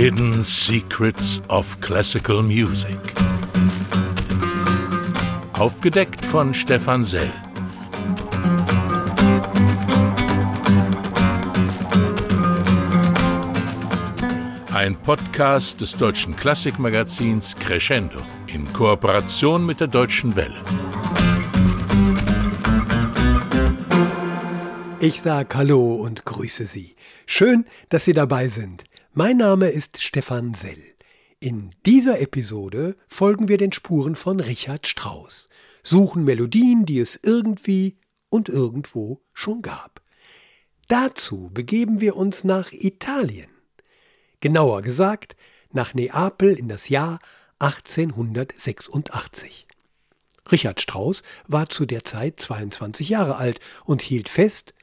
Hidden Secrets of Classical Music. Aufgedeckt von Stefan Sell. Ein Podcast des deutschen Klassikmagazins Crescendo in Kooperation mit der Deutschen Welle. Ich sage Hallo und grüße Sie. Schön, dass Sie dabei sind. Mein Name ist Stefan Sell. In dieser Episode folgen wir den Spuren von Richard Strauss, suchen Melodien, die es irgendwie und irgendwo schon gab. Dazu begeben wir uns nach Italien. Genauer gesagt, nach Neapel in das Jahr 1886. Richard Strauss war zu der Zeit 22 Jahre alt und hielt fest,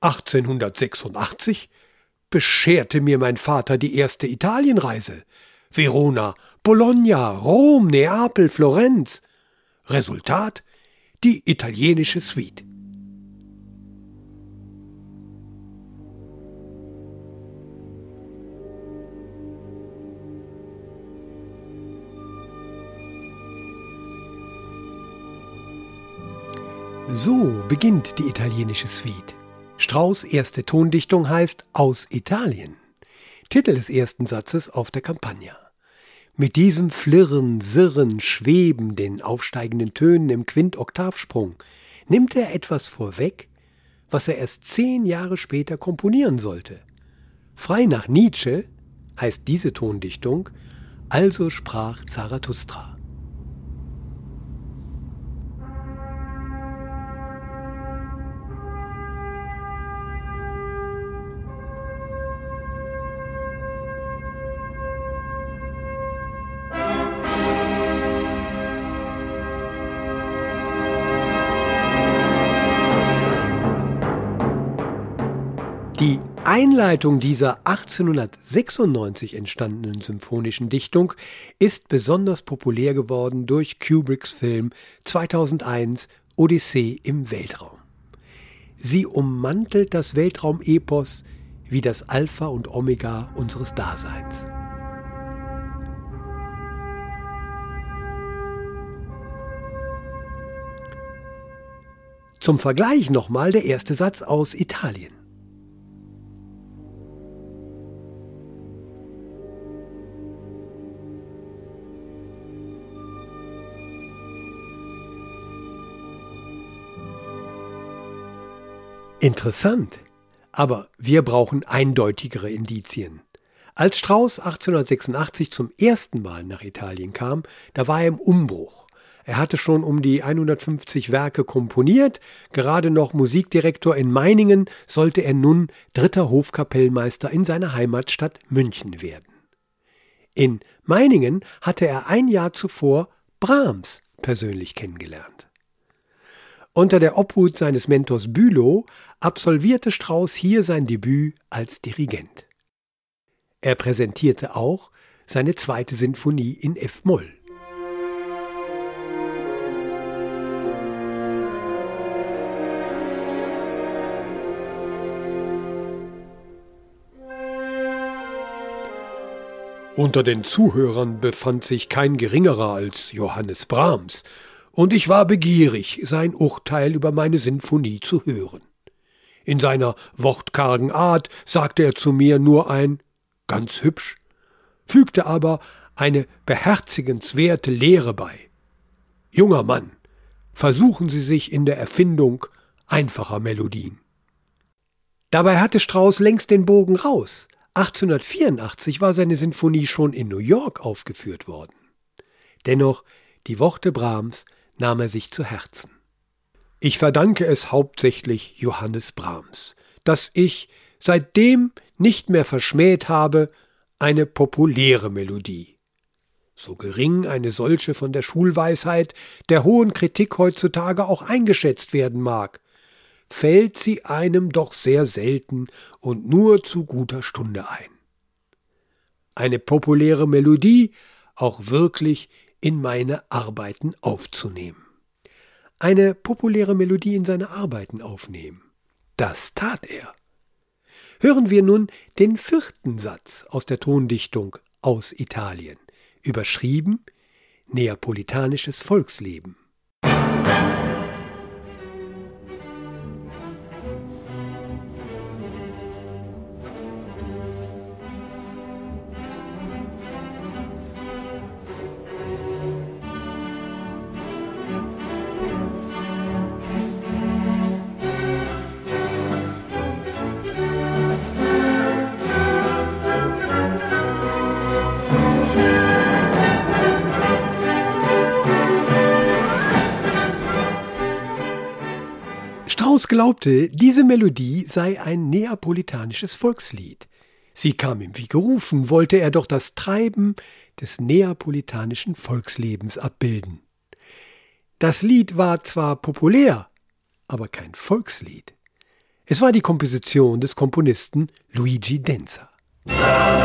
1886 bescherte mir mein Vater die erste Italienreise. Verona, Bologna, Rom, Neapel, Florenz. Resultat die italienische Suite. So beginnt die italienische Suite. Strauß erste Tondichtung heißt Aus Italien. Titel des ersten Satzes auf der Campagna. Mit diesem Flirren, Sirren, Schweben, den aufsteigenden Tönen im Quintoktavsprung nimmt er etwas vorweg, was er erst zehn Jahre später komponieren sollte. Frei nach Nietzsche heißt diese Tondichtung Also sprach Zarathustra. Einleitung dieser 1896 entstandenen symphonischen Dichtung ist besonders populär geworden durch Kubricks Film 2001 Odyssee im Weltraum. Sie ummantelt das Weltraumepos wie das Alpha und Omega unseres Daseins. Zum Vergleich nochmal der erste Satz aus Italien. Interessant. Aber wir brauchen eindeutigere Indizien. Als Strauss 1886 zum ersten Mal nach Italien kam, da war er im Umbruch. Er hatte schon um die 150 Werke komponiert, gerade noch Musikdirektor in Meiningen, sollte er nun dritter Hofkapellmeister in seiner Heimatstadt München werden. In Meiningen hatte er ein Jahr zuvor Brahms persönlich kennengelernt. Unter der Obhut seines Mentors Bülow absolvierte Strauss hier sein Debüt als Dirigent. Er präsentierte auch seine zweite Sinfonie in F-Moll. Unter den Zuhörern befand sich kein geringerer als Johannes Brahms, und ich war begierig, sein Urteil über meine Sinfonie zu hören. In seiner wortkargen Art sagte er zu mir nur ein ganz hübsch, fügte aber eine beherzigenswerte Lehre bei. Junger Mann, versuchen Sie sich in der Erfindung einfacher Melodien. Dabei hatte Strauss längst den Bogen raus. 1884 war seine Sinfonie schon in New York aufgeführt worden. Dennoch, die Worte Brahms nahm er sich zu Herzen. Ich verdanke es hauptsächlich Johannes Brahms, dass ich seitdem nicht mehr verschmäht habe, eine populäre Melodie. So gering eine solche von der Schulweisheit der hohen Kritik heutzutage auch eingeschätzt werden mag, fällt sie einem doch sehr selten und nur zu guter Stunde ein. Eine populäre Melodie auch wirklich in meine Arbeiten aufzunehmen. Eine populäre Melodie in seine Arbeiten aufnehmen. Das tat er. Hören wir nun den vierten Satz aus der Tondichtung aus Italien, überschrieben Neapolitanisches Volksleben. Strauss glaubte, diese Melodie sei ein neapolitanisches Volkslied. Sie kam ihm wie gerufen, wollte er doch das Treiben des neapolitanischen Volkslebens abbilden. Das Lied war zwar populär, aber kein Volkslied. Es war die Komposition des Komponisten Luigi Denza. Ai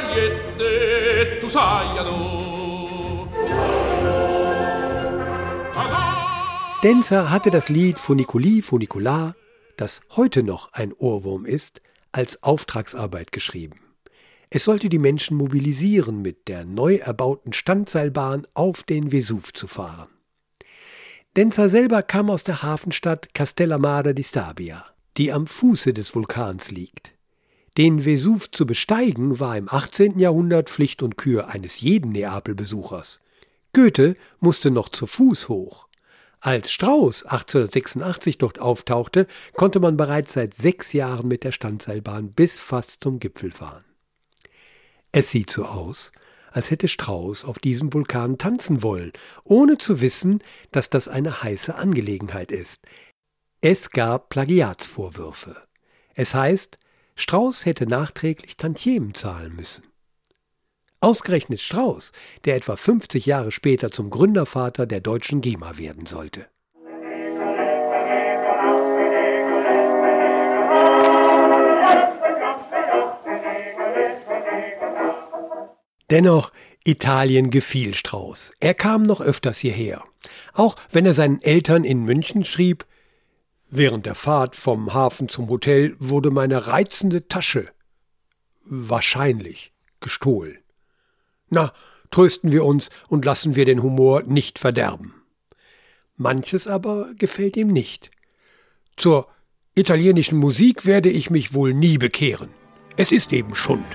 nemene sagliette tu sai adò Denzer hatte das Lied Funiculi Funicular, das heute noch ein Ohrwurm ist, als Auftragsarbeit geschrieben. Es sollte die Menschen mobilisieren, mit der neu erbauten Standseilbahn auf den Vesuv zu fahren. Denzer selber kam aus der Hafenstadt Castellamare di Stabia die am Fuße des Vulkans liegt. Den Vesuv zu besteigen war im 18. Jahrhundert Pflicht und Kür eines jeden Neapel-Besuchers. Goethe musste noch zu Fuß hoch. Als Strauß 1886 dort auftauchte, konnte man bereits seit sechs Jahren mit der Standseilbahn bis fast zum Gipfel fahren. Es sieht so aus, als hätte Strauß auf diesem Vulkan tanzen wollen, ohne zu wissen, dass das eine heiße Angelegenheit ist. Es gab Plagiatsvorwürfe. Es heißt, Strauß hätte nachträglich Tantiemen zahlen müssen. Ausgerechnet Strauß, der etwa 50 Jahre später zum Gründervater der deutschen GEMA werden sollte. Dennoch, Italien gefiel Strauß. Er kam noch öfters hierher. Auch wenn er seinen Eltern in München schrieb, Während der Fahrt vom Hafen zum Hotel wurde meine reizende Tasche wahrscheinlich gestohlen. Na, trösten wir uns und lassen wir den Humor nicht verderben. Manches aber gefällt ihm nicht. Zur italienischen Musik werde ich mich wohl nie bekehren. Es ist eben Schund.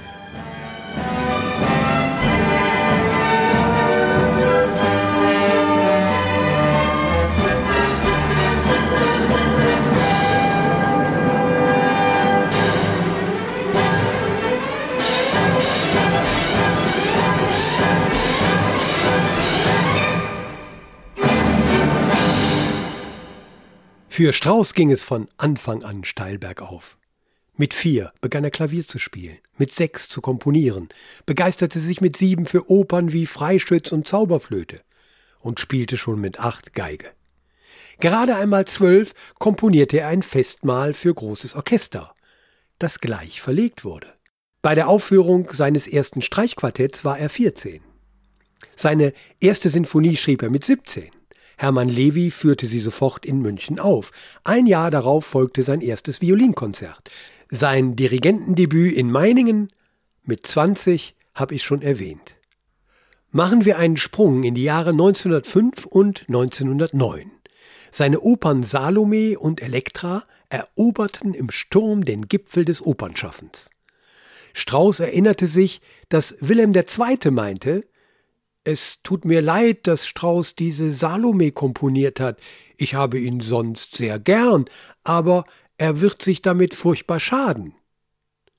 Für Strauss ging es von Anfang an steil bergauf. Mit vier begann er Klavier zu spielen, mit sechs zu komponieren, begeisterte sich mit sieben für Opern wie Freischütz und Zauberflöte und spielte schon mit acht Geige. Gerade einmal zwölf komponierte er ein Festmahl für großes Orchester, das gleich verlegt wurde. Bei der Aufführung seines ersten Streichquartetts war er 14. Seine erste Sinfonie schrieb er mit 17. Hermann Levi führte sie sofort in München auf. Ein Jahr darauf folgte sein erstes Violinkonzert. Sein Dirigentendebüt in Meiningen mit 20 habe ich schon erwähnt. Machen wir einen Sprung in die Jahre 1905 und 1909. Seine Opern Salome und Elektra eroberten im Sturm den Gipfel des Opernschaffens. Strauß erinnerte sich, dass Wilhelm II. meinte, es tut mir leid, dass Strauß diese Salome komponiert hat. Ich habe ihn sonst sehr gern, aber er wird sich damit furchtbar schaden.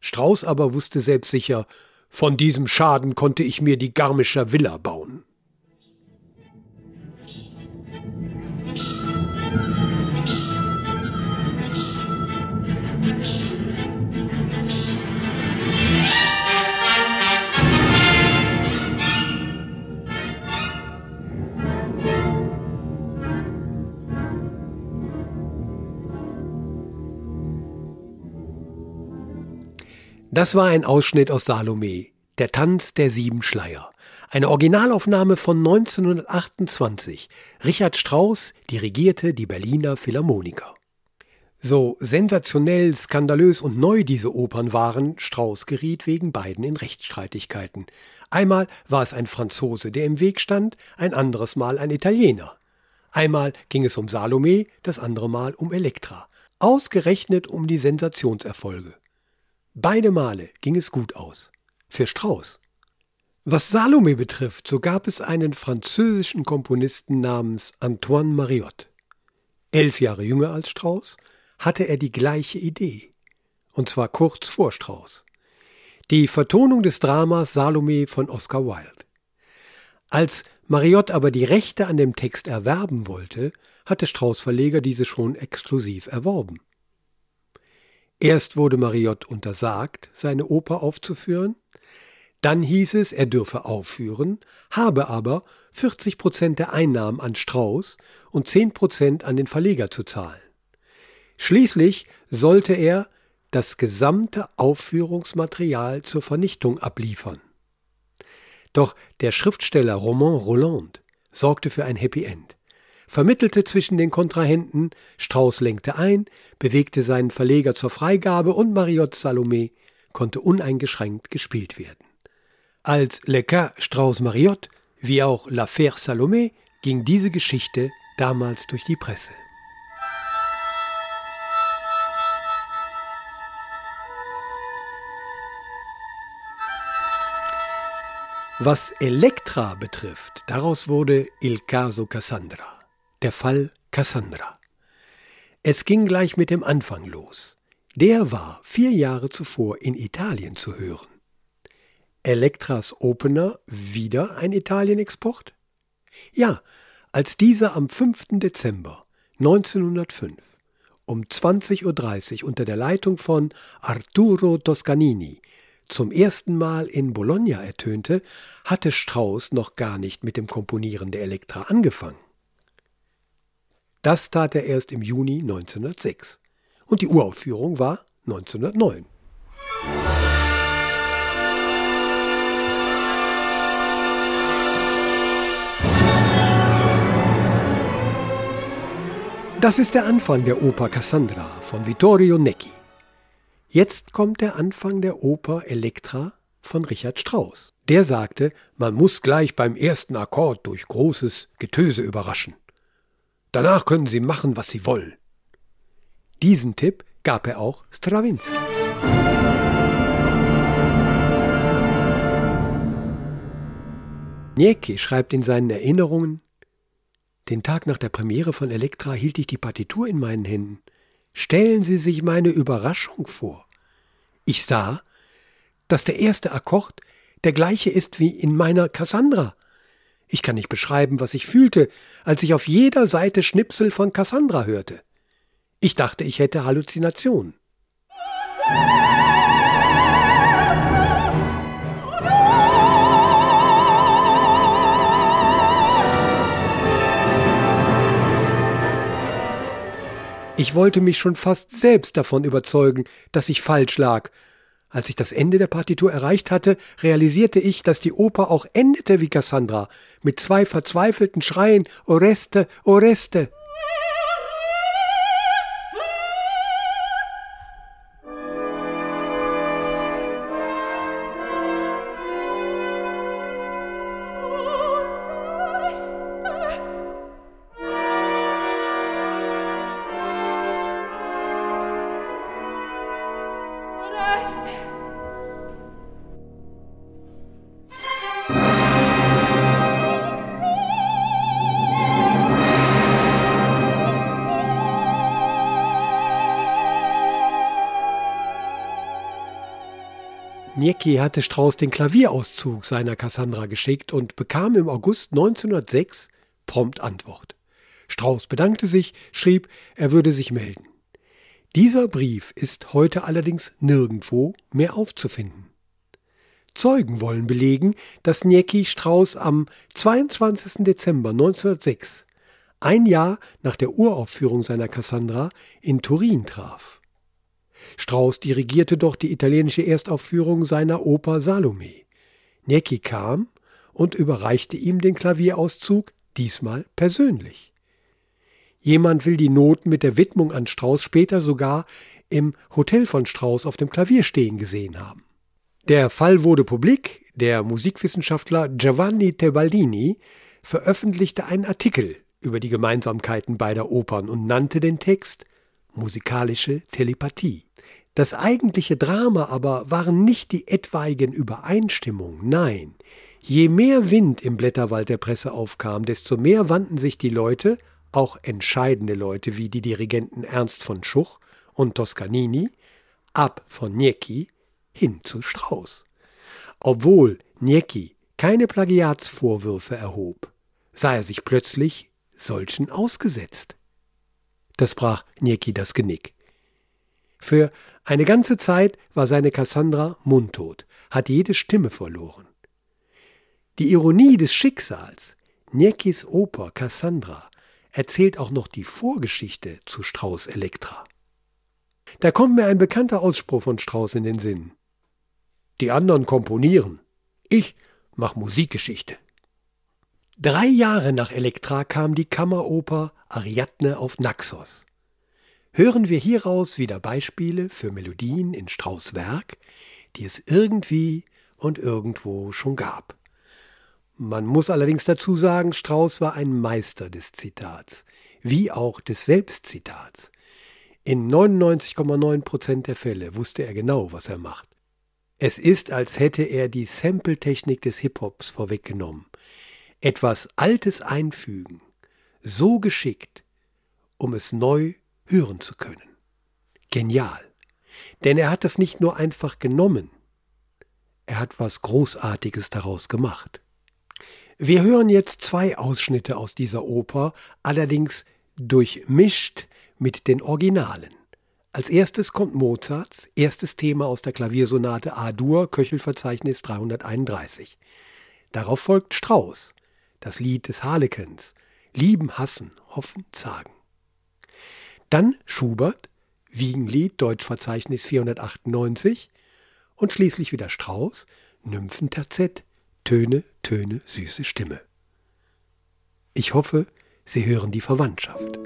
Strauß aber wusste selbstsicher, von diesem Schaden konnte ich mir die Garmischer Villa bauen. Das war ein Ausschnitt aus Salome, der Tanz der sieben Schleier. Eine Originalaufnahme von 1928. Richard Strauss dirigierte die Berliner Philharmoniker. So sensationell, skandalös und neu diese Opern waren, Strauss geriet wegen beiden in Rechtsstreitigkeiten. Einmal war es ein Franzose, der im Weg stand, ein anderes Mal ein Italiener. Einmal ging es um Salome, das andere Mal um Elektra. Ausgerechnet um die Sensationserfolge. Beide Male ging es gut aus. Für Strauss. Was Salome betrifft, so gab es einen französischen Komponisten namens Antoine Mariotte. Elf Jahre jünger als Strauss, hatte er die gleiche Idee. Und zwar kurz vor Strauß. Die Vertonung des Dramas Salome von Oscar Wilde. Als Mariotte aber die Rechte an dem Text erwerben wollte, hatte Strauß Verleger diese schon exklusiv erworben. Erst wurde Mariotte untersagt, seine Oper aufzuführen, dann hieß es, er dürfe aufführen, habe aber 40 Prozent der Einnahmen an Strauß und 10 Prozent an den Verleger zu zahlen. Schließlich sollte er das gesamte Aufführungsmaterial zur Vernichtung abliefern. Doch der Schriftsteller Roman Roland sorgte für ein Happy End, vermittelte zwischen den Kontrahenten, Strauß lenkte ein, bewegte seinen Verleger zur Freigabe und Mariotte Salomé konnte uneingeschränkt gespielt werden. Als Le Cas Strauß Mariotte wie auch L'Affaire Salomé ging diese Geschichte damals durch die Presse. Was Elektra betrifft, daraus wurde Il caso Cassandra, der Fall Cassandra. Es ging gleich mit dem Anfang los. Der war vier Jahre zuvor in Italien zu hören. Elektras Opener wieder ein Italien-Export? Ja, als dieser am 5. Dezember 1905 um 20.30 Uhr unter der Leitung von Arturo Toscanini zum ersten Mal in Bologna ertönte, hatte Strauss noch gar nicht mit dem Komponieren der Elektra angefangen. Das tat er erst im Juni 1906 und die Uraufführung war 1909. Das ist der Anfang der Oper Cassandra von Vittorio Necchi. Jetzt kommt der Anfang der Oper Elektra von Richard Strauss. Der sagte, man muss gleich beim ersten Akkord durch großes Getöse überraschen. Danach können Sie machen, was Sie wollen. Diesen Tipp gab er auch Stravinsky. Niecki schreibt in seinen Erinnerungen, den Tag nach der Premiere von Elektra hielt ich die Partitur in meinen Händen. Stellen Sie sich meine Überraschung vor. Ich sah, dass der erste Akkord der gleiche ist wie in meiner Cassandra. Ich kann nicht beschreiben, was ich fühlte, als ich auf jeder Seite Schnipsel von Cassandra hörte. Ich dachte, ich hätte Halluzinationen. Ich wollte mich schon fast selbst davon überzeugen, dass ich falsch lag. Als ich das Ende der Partitur erreicht hatte, realisierte ich, dass die Oper auch endete wie Cassandra, mit zwei verzweifelten Schreien Oreste, Oreste. Niecki hatte Strauss den Klavierauszug seiner Cassandra geschickt und bekam im August 1906 prompt Antwort. Strauss bedankte sich, schrieb, er würde sich melden. Dieser Brief ist heute allerdings nirgendwo mehr aufzufinden. Zeugen wollen belegen, dass Niecki Strauss am 22. Dezember 1906, ein Jahr nach der Uraufführung seiner Cassandra, in Turin traf. Strauss dirigierte doch die italienische Erstaufführung seiner Oper Salome. Niecki kam und überreichte ihm den Klavierauszug, diesmal persönlich. Jemand will die Noten mit der Widmung an Strauss später sogar im Hotel von Strauss auf dem Klavier stehen gesehen haben. Der Fall wurde publik, der Musikwissenschaftler Giovanni Tebaldini veröffentlichte einen Artikel über die Gemeinsamkeiten beider Opern und nannte den Text musikalische Telepathie. Das eigentliche Drama aber waren nicht die etwaigen Übereinstimmungen, nein, je mehr Wind im Blätterwald der Presse aufkam, desto mehr wandten sich die Leute, auch entscheidende Leute wie die Dirigenten Ernst von Schuch und Toscanini, ab von Niecki hin zu Strauß. Obwohl Niecki keine Plagiatsvorwürfe erhob, sah er sich plötzlich solchen ausgesetzt. Das brach Niecki das Genick. Für eine ganze Zeit war seine Cassandra mundtot, hat jede Stimme verloren. Die Ironie des Schicksals, Nieckis Oper Cassandra, erzählt auch noch die Vorgeschichte zu Strauß Elektra. Da kommt mir ein bekannter Ausspruch von Strauß in den Sinn. Die anderen komponieren. Ich mach Musikgeschichte. Drei Jahre nach Elektra kam die Kammeroper Ariadne auf Naxos. Hören wir hieraus wieder Beispiele für Melodien in Strauß Werk, die es irgendwie und irgendwo schon gab. Man muss allerdings dazu sagen, Strauß war ein Meister des Zitats, wie auch des Selbstzitats. In 99,9 Prozent der Fälle wusste er genau, was er macht. Es ist, als hätte er die Sample-Technik des Hip-Hops vorweggenommen. Etwas Altes einfügen, so geschickt, um es neu hören zu können. Genial. Denn er hat es nicht nur einfach genommen, er hat was Großartiges daraus gemacht. Wir hören jetzt zwei Ausschnitte aus dieser Oper, allerdings durchmischt mit den Originalen. Als erstes kommt Mozarts erstes Thema aus der Klaviersonate A-Dur, Köchelverzeichnis 331. Darauf folgt Strauss, das Lied des Harlekens, Lieben, Hassen, Hoffen, Zagen. Dann Schubert, Wiegenlied, Deutschverzeichnis 498 und schließlich wieder Strauss, Nymphenterzett, Töne, Töne, süße Stimme. Ich hoffe, Sie hören die Verwandtschaft.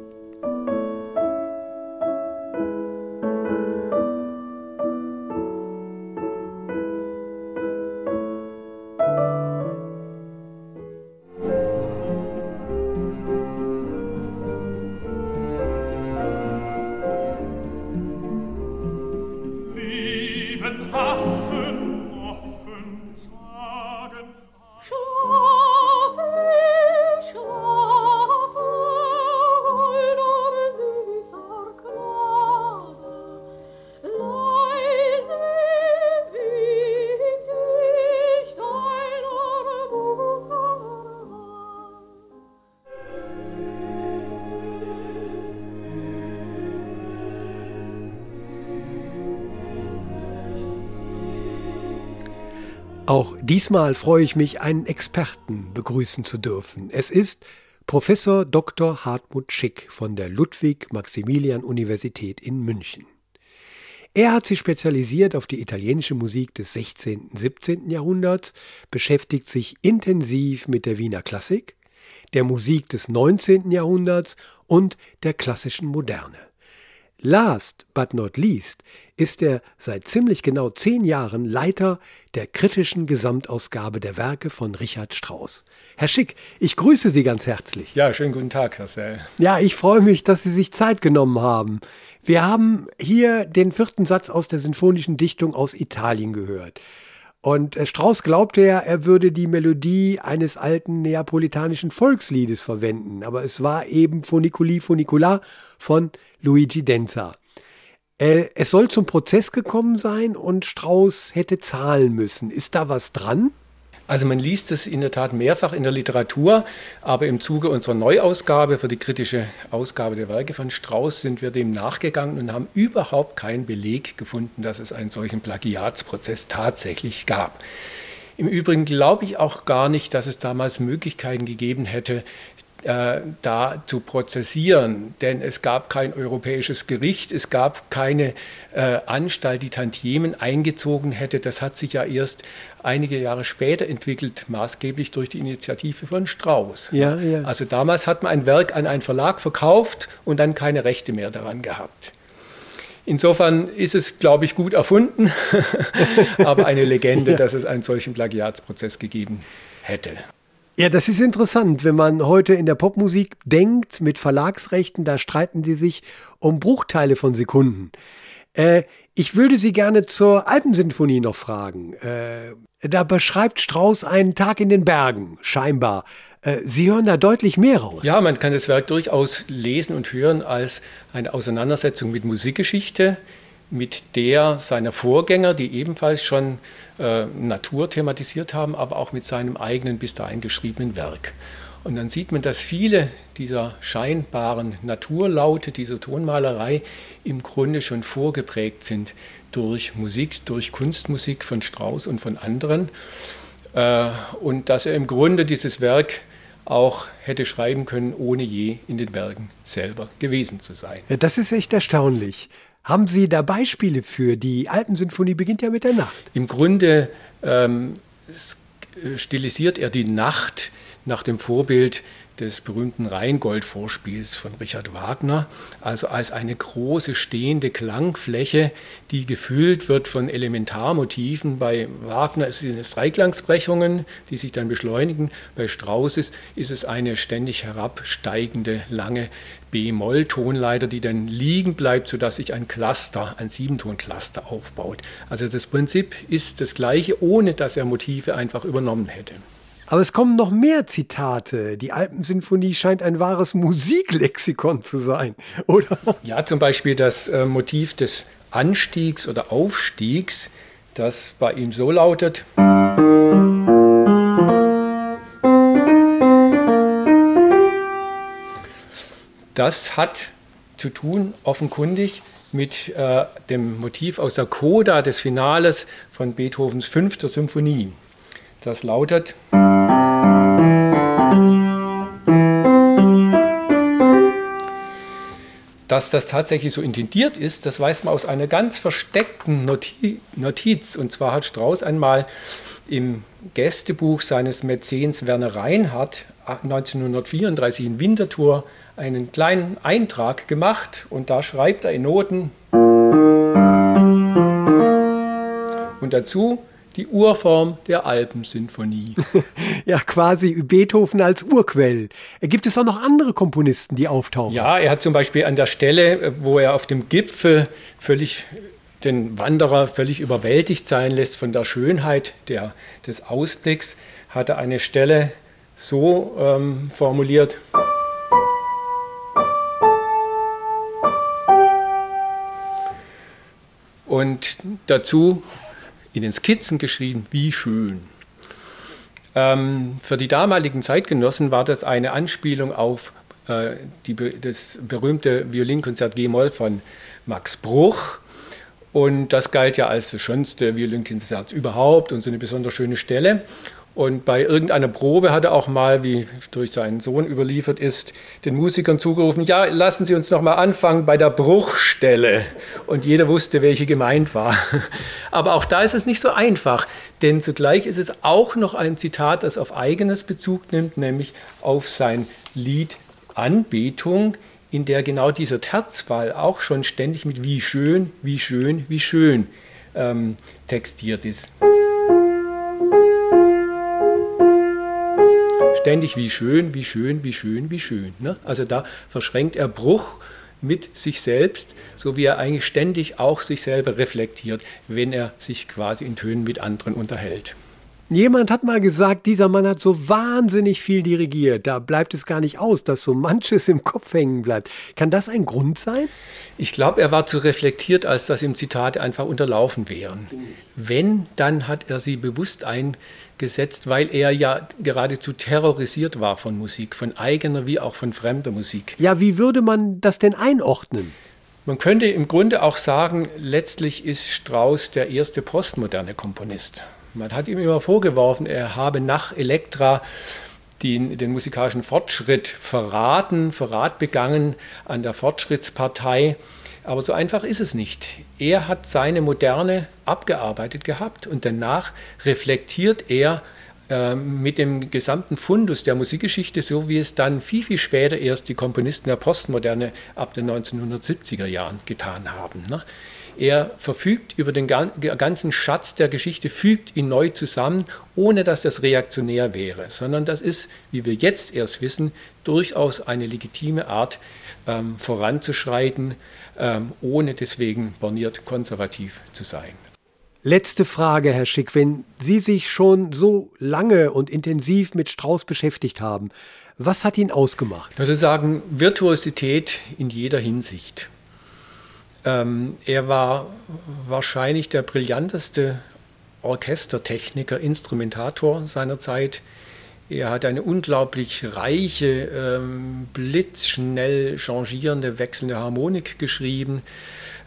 Auch diesmal freue ich mich, einen Experten begrüßen zu dürfen. Es ist Professor Dr. Hartmut Schick von der Ludwig-Maximilian-Universität in München. Er hat sich spezialisiert auf die italienische Musik des 16. und 17. Jahrhunderts, beschäftigt sich intensiv mit der Wiener Klassik, der Musik des 19. Jahrhunderts und der klassischen Moderne. Last but not least ist er seit ziemlich genau zehn Jahren Leiter der kritischen Gesamtausgabe der Werke von Richard Strauss. Herr Schick, ich grüße Sie ganz herzlich. Ja, schönen guten Tag, Herr Sell. Ja, ich freue mich, dass Sie sich Zeit genommen haben. Wir haben hier den vierten Satz aus der sinfonischen Dichtung aus Italien gehört. Und äh, Strauss glaubte ja, er würde die Melodie eines alten neapolitanischen Volksliedes verwenden, aber es war eben Funiculi Funicular von Luigi Denza. Äh, es soll zum Prozess gekommen sein und Strauss hätte zahlen müssen. Ist da was dran? Also man liest es in der Tat mehrfach in der Literatur, aber im Zuge unserer Neuausgabe für die kritische Ausgabe der Werke von Strauss sind wir dem nachgegangen und haben überhaupt keinen Beleg gefunden, dass es einen solchen Plagiatsprozess tatsächlich gab. Im Übrigen glaube ich auch gar nicht, dass es damals Möglichkeiten gegeben hätte, äh, da zu prozessieren, denn es gab kein europäisches Gericht, es gab keine äh, Anstalt, die Tantiemen eingezogen hätte. Das hat sich ja erst einige Jahre später entwickelt, maßgeblich durch die Initiative von Strauß. Ja, ja. Also damals hat man ein Werk an einen Verlag verkauft und dann keine Rechte mehr daran gehabt. Insofern ist es, glaube ich, gut erfunden, aber eine Legende, ja. dass es einen solchen Plagiatsprozess gegeben hätte. Ja, das ist interessant, wenn man heute in der Popmusik denkt, mit Verlagsrechten, da streiten die sich um Bruchteile von Sekunden. Äh, ich würde Sie gerne zur Alpensinfonie noch fragen. Äh, da beschreibt Strauß einen Tag in den Bergen, scheinbar. Äh, Sie hören da deutlich mehr raus. Ja, man kann das Werk durchaus lesen und hören als eine Auseinandersetzung mit Musikgeschichte, mit der seiner Vorgänger, die ebenfalls schon äh, Natur thematisiert haben, aber auch mit seinem eigenen bis dahin geschriebenen Werk. Und dann sieht man, dass viele dieser scheinbaren Naturlaute, dieser Tonmalerei im Grunde schon vorgeprägt sind durch Musik, durch Kunstmusik von Strauss und von anderen. Äh, und dass er im Grunde dieses Werk auch hätte schreiben können, ohne je in den Bergen selber gewesen zu sein. Das ist echt erstaunlich. Haben Sie da Beispiele für? Die Alpensinfonie beginnt ja mit der Nacht. Im Grunde ähm, stilisiert er die Nacht nach dem Vorbild des berühmten Rheingold-Vorspiels von Richard Wagner, also als eine große stehende Klangfläche, die gefüllt wird von Elementarmotiven. Bei Wagner sind es Dreiklangsbrechungen, die sich dann beschleunigen. Bei Strauss ist es eine ständig herabsteigende, lange B-Moll-Tonleiter, die dann liegen bleibt, sodass sich ein Cluster, ein Siebenton-Cluster aufbaut. Also das Prinzip ist das gleiche, ohne dass er Motive einfach übernommen hätte. Aber es kommen noch mehr Zitate. Die Alpensinfonie scheint ein wahres Musiklexikon zu sein, oder? Ja, zum Beispiel das äh, Motiv des Anstiegs oder Aufstiegs, das bei ihm so lautet. Das hat zu tun, offenkundig, mit äh, dem Motiv aus der Coda des Finales von Beethovens fünfter Symphonie. Das lautet. Dass das tatsächlich so intendiert ist, das weiß man aus einer ganz versteckten Notiz. Und zwar hat Strauß einmal im Gästebuch seines Mäzens Werner Reinhardt 1934 in Winterthur einen kleinen Eintrag gemacht und da schreibt er in Noten und dazu die Urform der Alpensinfonie. ja, quasi Beethoven als Urquell. Gibt es auch noch andere Komponisten, die auftauchen? Ja, er hat zum Beispiel an der Stelle, wo er auf dem Gipfel völlig den Wanderer völlig überwältigt sein lässt von der Schönheit der, des Ausblicks, hat er eine Stelle so ähm, formuliert. Und dazu in den Skizzen geschrieben, wie schön. Ähm, für die damaligen Zeitgenossen war das eine Anspielung auf äh, die, das berühmte Violinkonzert G-Moll von Max Bruch. Und das galt ja als das schönste Violinkonzert überhaupt und so eine besonders schöne Stelle. Und bei irgendeiner Probe hat er auch mal, wie durch seinen Sohn überliefert ist, den Musikern zugerufen, ja, lassen Sie uns noch mal anfangen bei der Bruchstelle. Und jeder wusste, welche gemeint war. Aber auch da ist es nicht so einfach, denn zugleich ist es auch noch ein Zitat, das auf eigenes Bezug nimmt, nämlich auf sein Lied Anbetung, in der genau dieser Terzfall auch schon ständig mit wie schön, wie schön, wie schön ähm, textiert ist. Ständig wie schön, wie schön, wie schön, wie schön. Ne? Also da verschränkt er Bruch mit sich selbst, so wie er eigentlich ständig auch sich selber reflektiert, wenn er sich quasi in Tönen mit anderen unterhält. Jemand hat mal gesagt, dieser Mann hat so wahnsinnig viel dirigiert. Da bleibt es gar nicht aus, dass so manches im Kopf hängen bleibt. Kann das ein Grund sein? Ich glaube, er war zu reflektiert, als dass ihm Zitate einfach unterlaufen wären. Wenn, dann hat er sie bewusst eingesetzt, weil er ja geradezu terrorisiert war von Musik, von eigener wie auch von fremder Musik. Ja, wie würde man das denn einordnen? Man könnte im Grunde auch sagen, letztlich ist Strauss der erste postmoderne Komponist. Man hat ihm immer vorgeworfen, er habe nach Elektra den, den musikalischen Fortschritt verraten, Verrat begangen an der Fortschrittspartei. Aber so einfach ist es nicht. Er hat seine Moderne abgearbeitet gehabt und danach reflektiert er äh, mit dem gesamten Fundus der Musikgeschichte, so wie es dann viel, viel später erst die Komponisten der Postmoderne ab den 1970er Jahren getan haben. Ne? Er verfügt über den ganzen Schatz der Geschichte, fügt ihn neu zusammen, ohne dass das reaktionär wäre, sondern das ist, wie wir jetzt erst wissen, durchaus eine legitime Art, ähm, voranzuschreiten, ähm, ohne deswegen borniert konservativ zu sein. Letzte Frage, Herr Schick. Wenn Sie sich schon so lange und intensiv mit Strauß beschäftigt haben, was hat ihn ausgemacht? Ich würde sagen, Virtuosität in jeder Hinsicht. Ähm, er war wahrscheinlich der brillanteste Orchestertechniker, Instrumentator seiner Zeit. Er hat eine unglaublich reiche, ähm, blitzschnell changierende, wechselnde Harmonik geschrieben.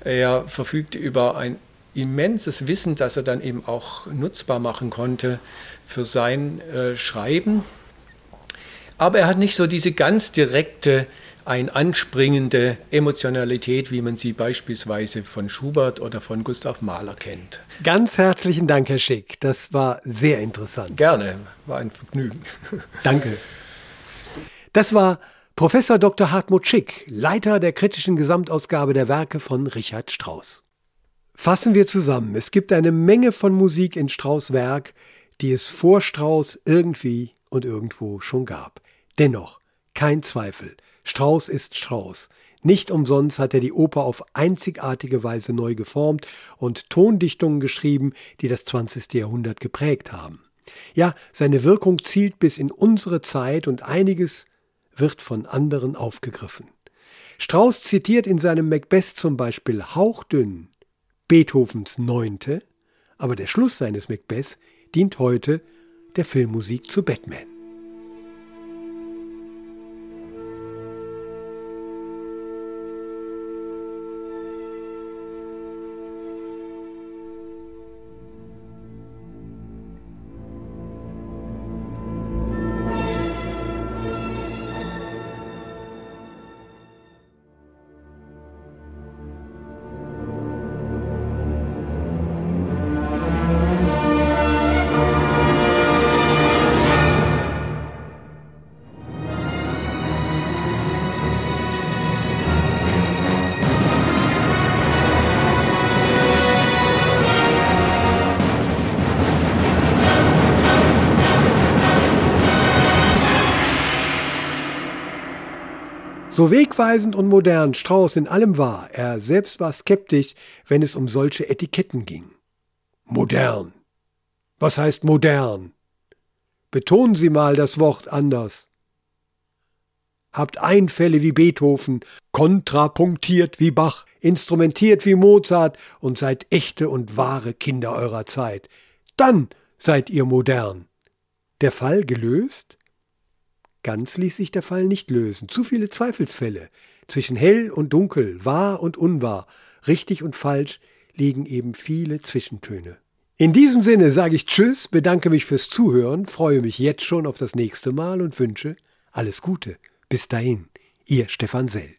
Er verfügte über ein immenses Wissen, das er dann eben auch nutzbar machen konnte für sein äh, Schreiben. Aber er hat nicht so diese ganz direkte, ein anspringende Emotionalität, wie man sie beispielsweise von Schubert oder von Gustav Mahler kennt. Ganz herzlichen Dank, Herr Schick. Das war sehr interessant. Gerne, war ein Vergnügen. Danke. Das war Professor Dr. Hartmut Schick, Leiter der kritischen Gesamtausgabe der Werke von Richard Strauss. Fassen wir zusammen, es gibt eine Menge von Musik in Strauss Werk, die es vor Strauss irgendwie und irgendwo schon gab. Dennoch, kein Zweifel, Strauss ist Strauss. Nicht umsonst hat er die Oper auf einzigartige Weise neu geformt und Tondichtungen geschrieben, die das 20. Jahrhundert geprägt haben. Ja, seine Wirkung zielt bis in unsere Zeit und einiges wird von anderen aufgegriffen. Strauss zitiert in seinem Macbeth zum Beispiel hauchdünn Beethovens Neunte, aber der Schluss seines Macbeth dient heute der Filmmusik zu Batman. So wegweisend und modern Strauß in allem war, er selbst war skeptisch, wenn es um solche Etiketten ging. Modern. Was heißt modern? Betonen Sie mal das Wort anders. Habt Einfälle wie Beethoven, kontrapunktiert wie Bach, instrumentiert wie Mozart und seid echte und wahre Kinder eurer Zeit. Dann seid ihr modern. Der Fall gelöst? Ganz ließ sich der Fall nicht lösen. Zu viele Zweifelsfälle. Zwischen hell und dunkel, wahr und unwahr, richtig und falsch liegen eben viele Zwischentöne. In diesem Sinne sage ich Tschüss, bedanke mich fürs Zuhören, freue mich jetzt schon auf das nächste Mal und wünsche alles Gute. Bis dahin, Ihr Stefan Sell.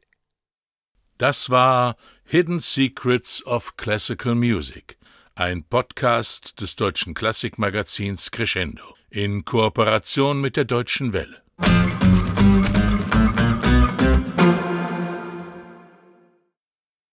Das war Hidden Secrets of Classical Music, ein Podcast des deutschen Klassikmagazins Crescendo in Kooperation mit der Deutschen Welle. Thank you.